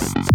Peace.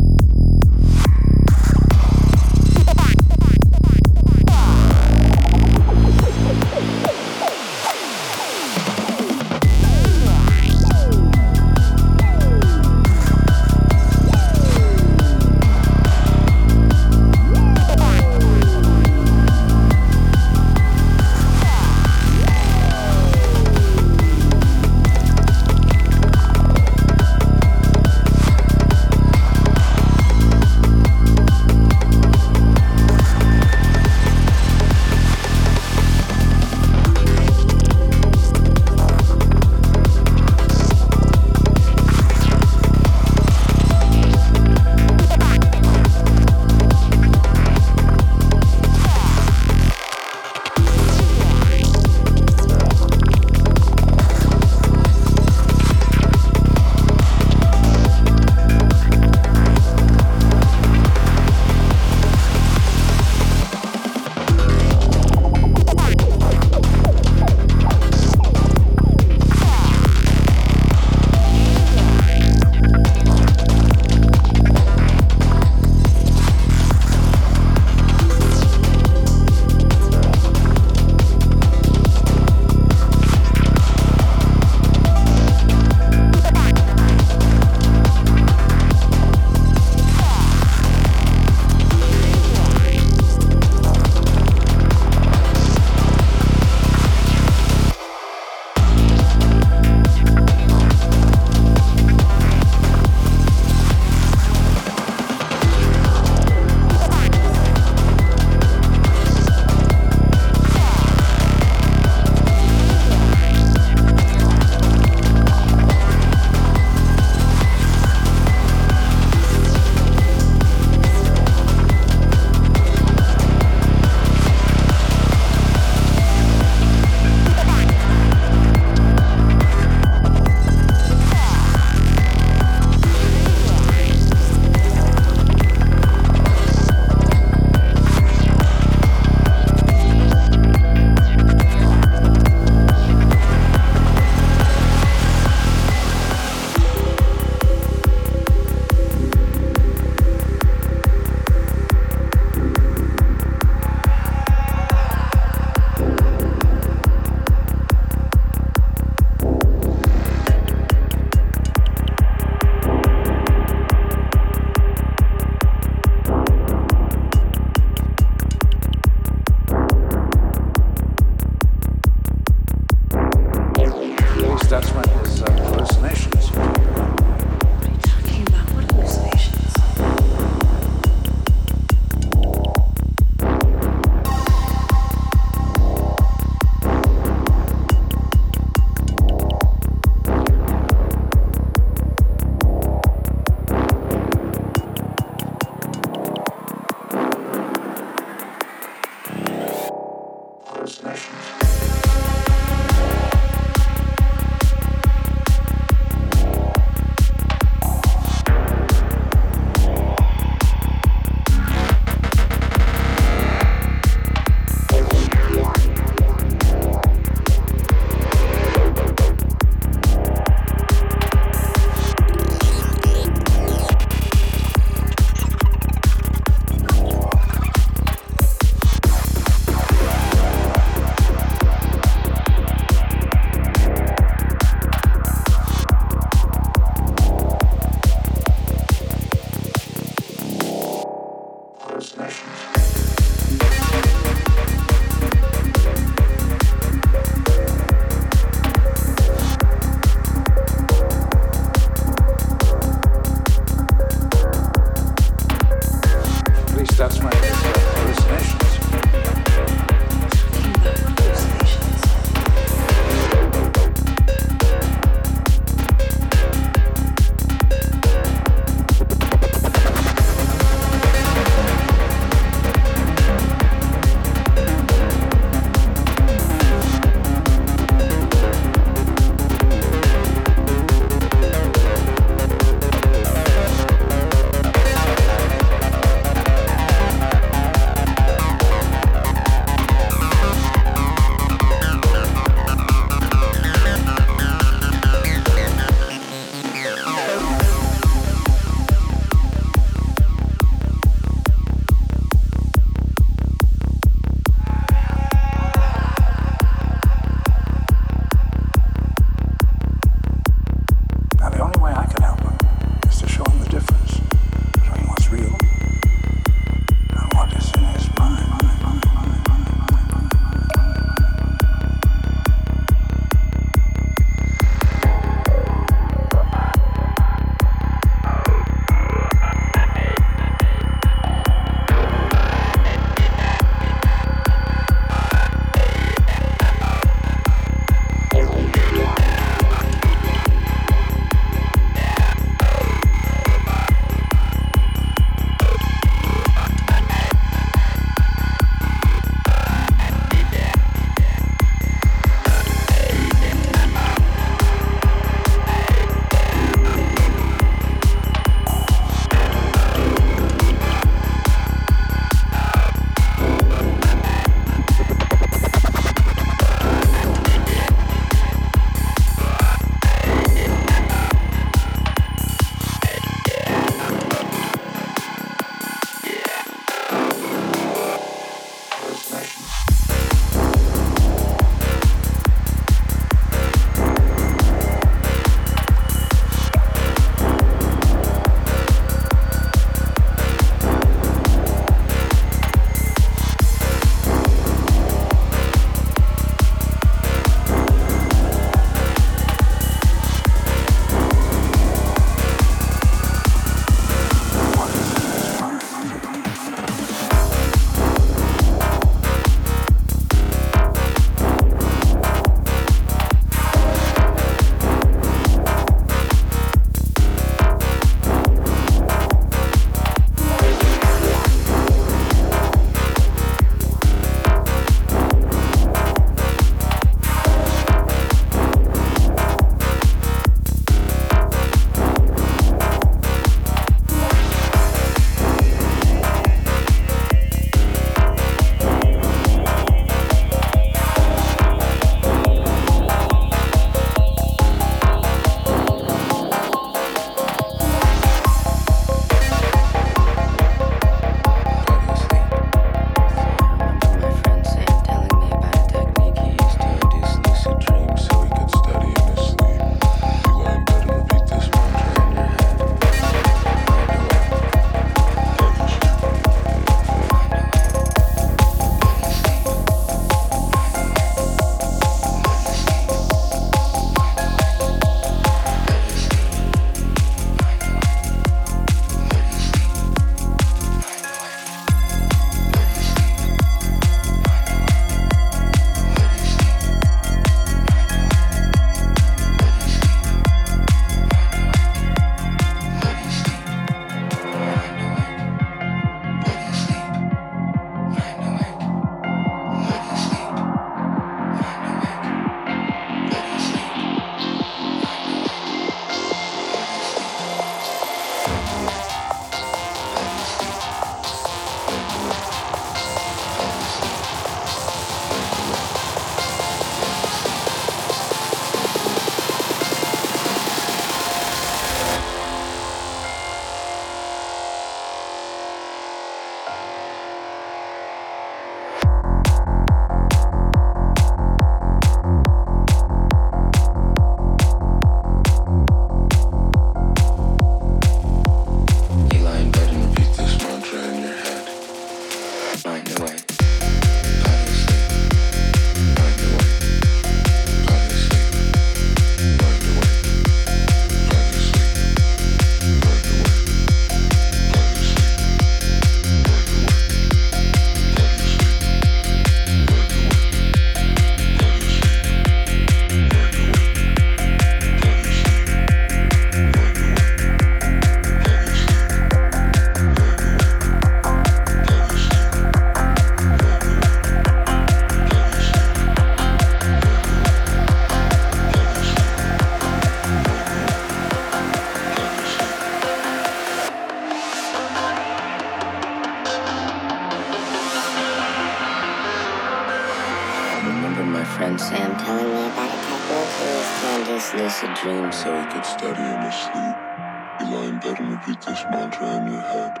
repeat this mantra in your head.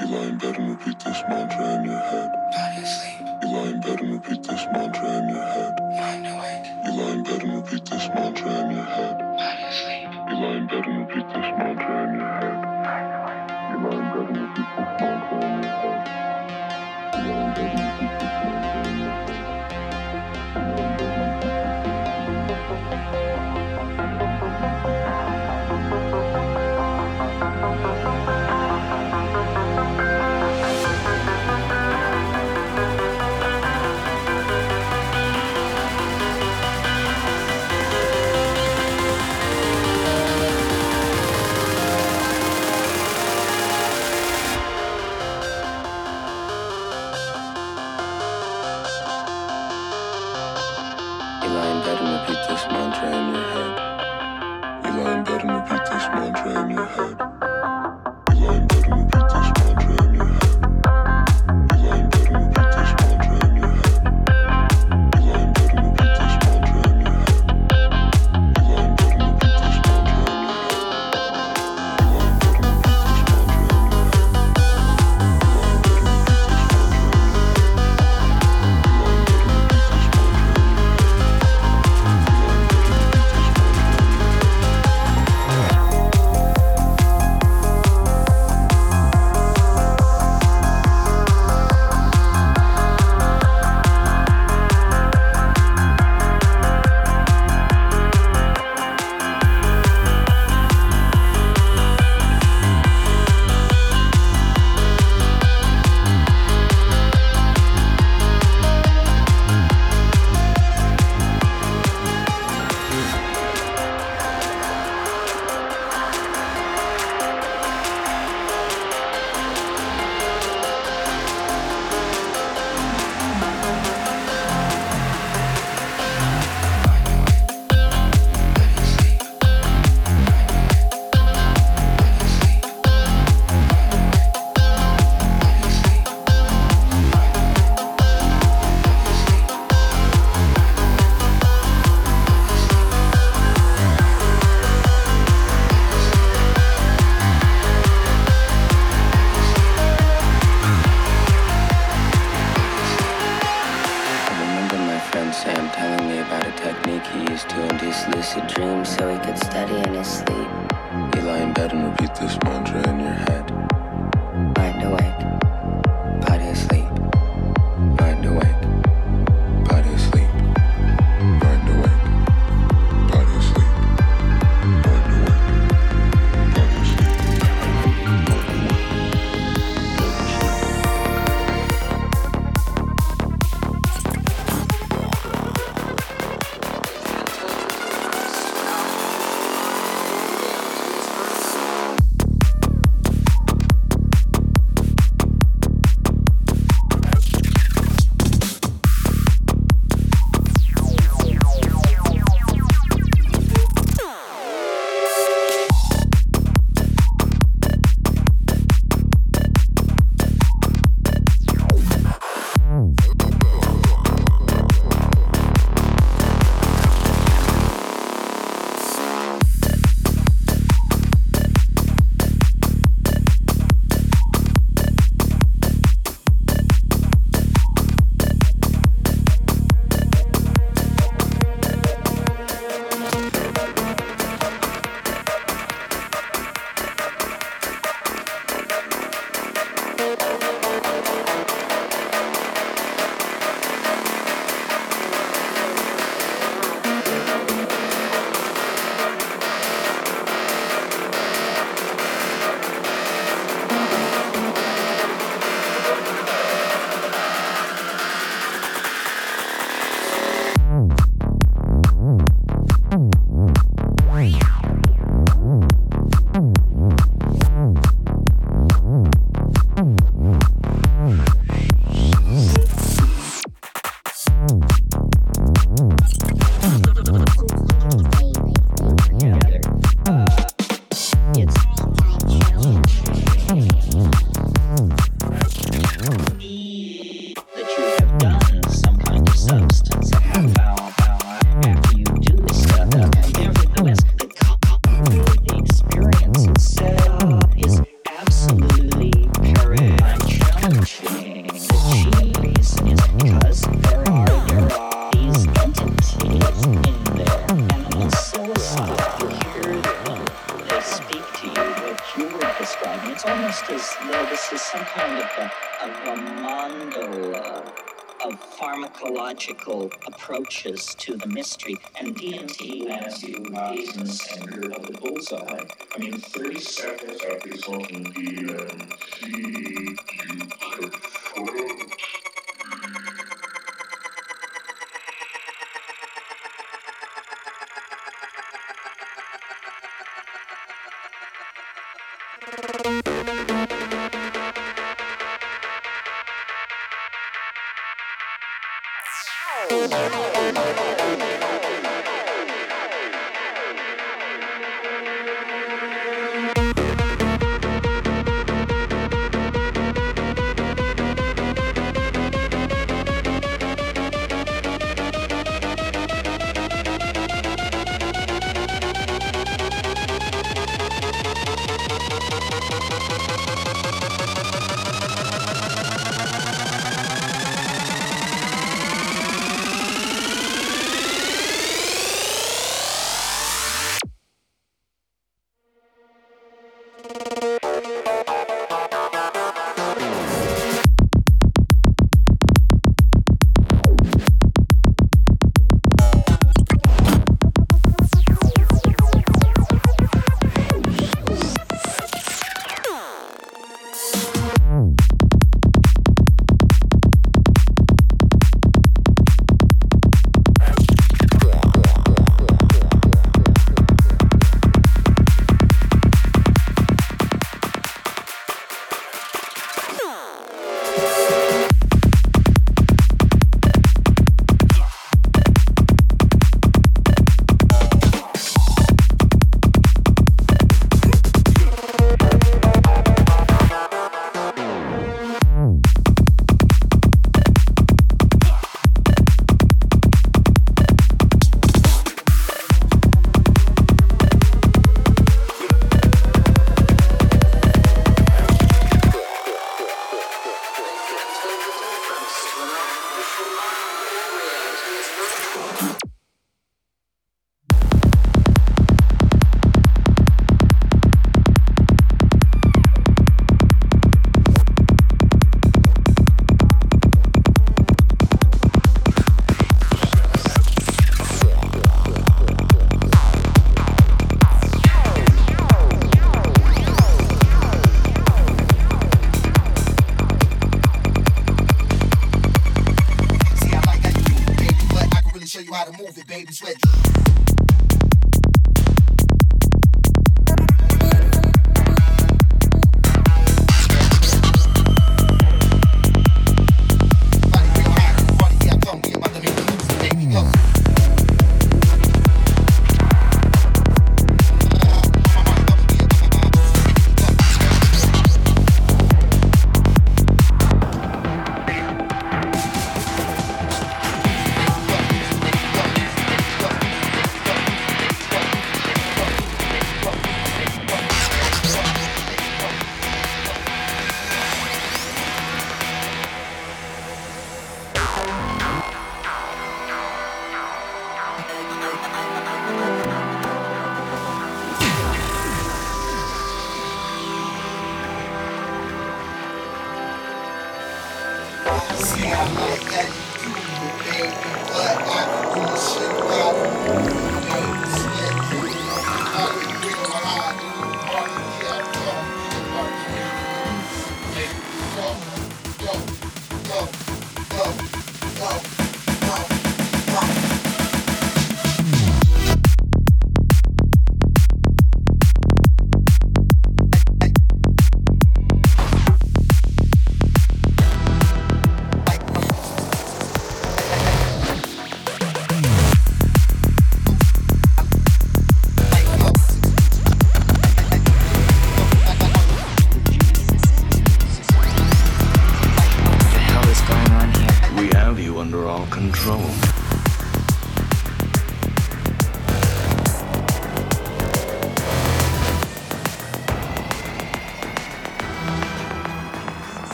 You lie in bed and repeat this mantra in your head. You lie in bed and repeat this mantra in your head. You lie in bed and repeat this mantra in your head. You lie in bed and repeat this mantra in your head. To the mystery. And DMT as you rise in the center of the bullseye. I mean, 30 seconds after smoking DMT, you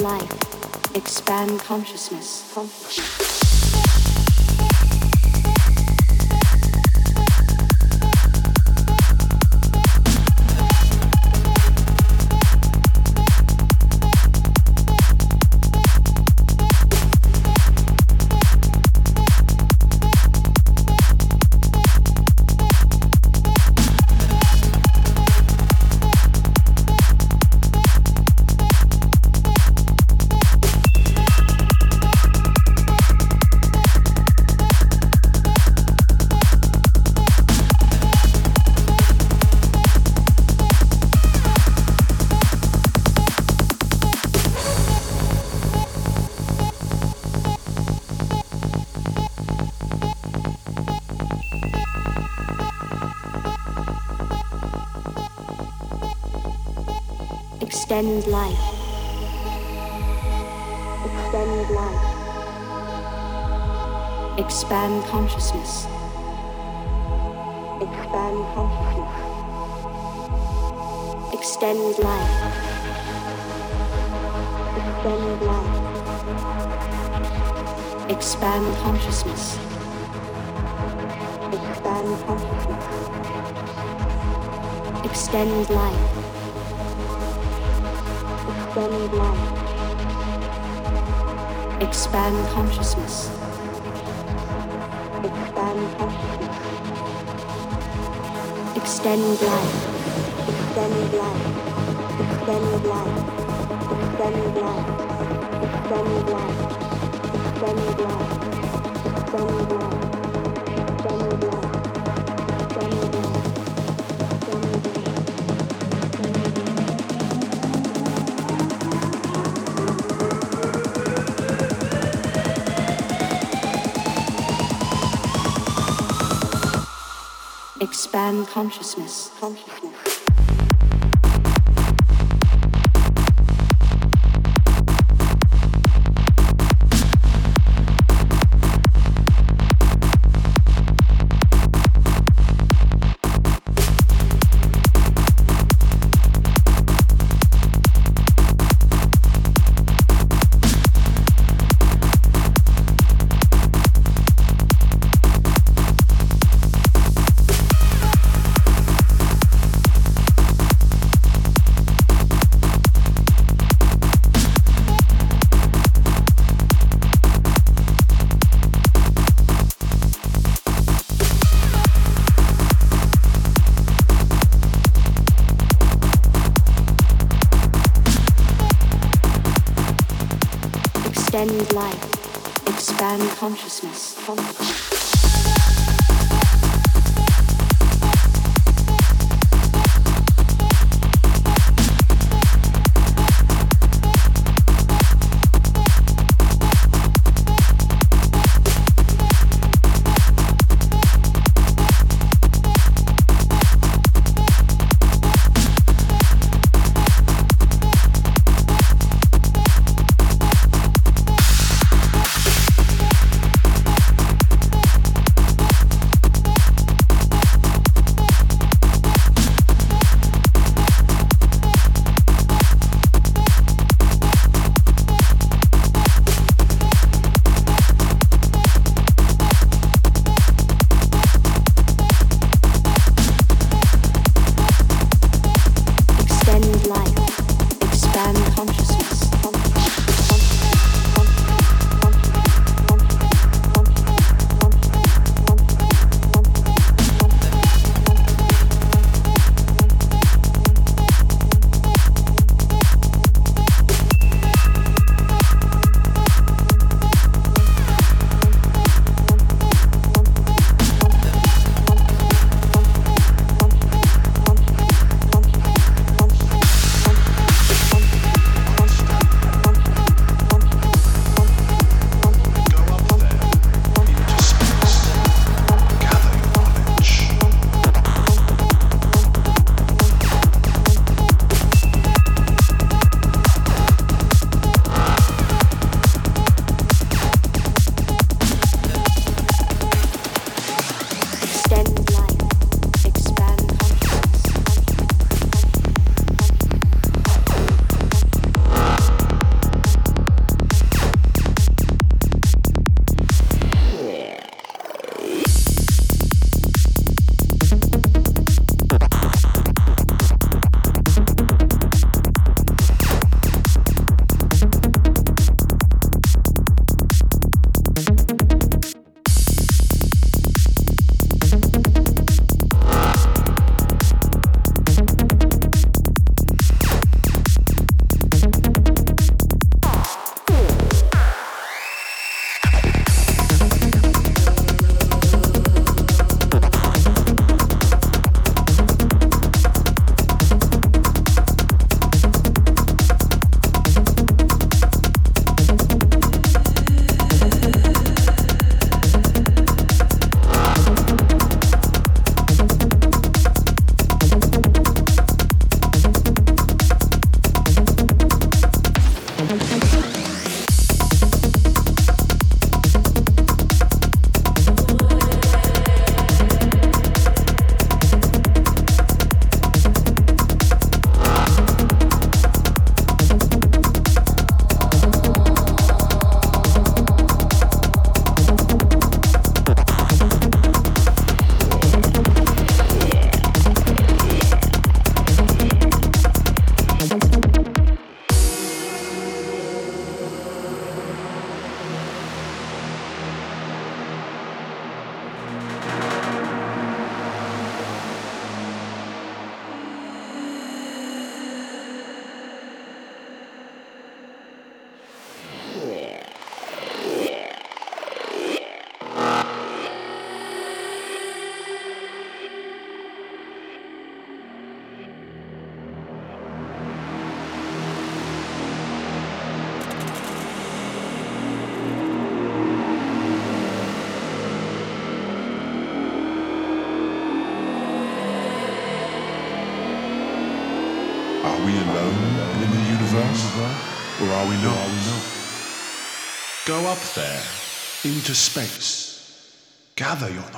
Life. Expand consciousness. consciousness. Extend life. Extend life. Expand consciousness. Expand consciousness. Extend life. Extend life. Expand consciousness. Expand consciousness. Extend life. Extend life. Expand consciousness. Expand consciousness. Extend life. Extend life. Extend life. Extend life. Extend life. Extend life. Extend life. Expand consciousness. Consciousness. end life. Into space. Gather your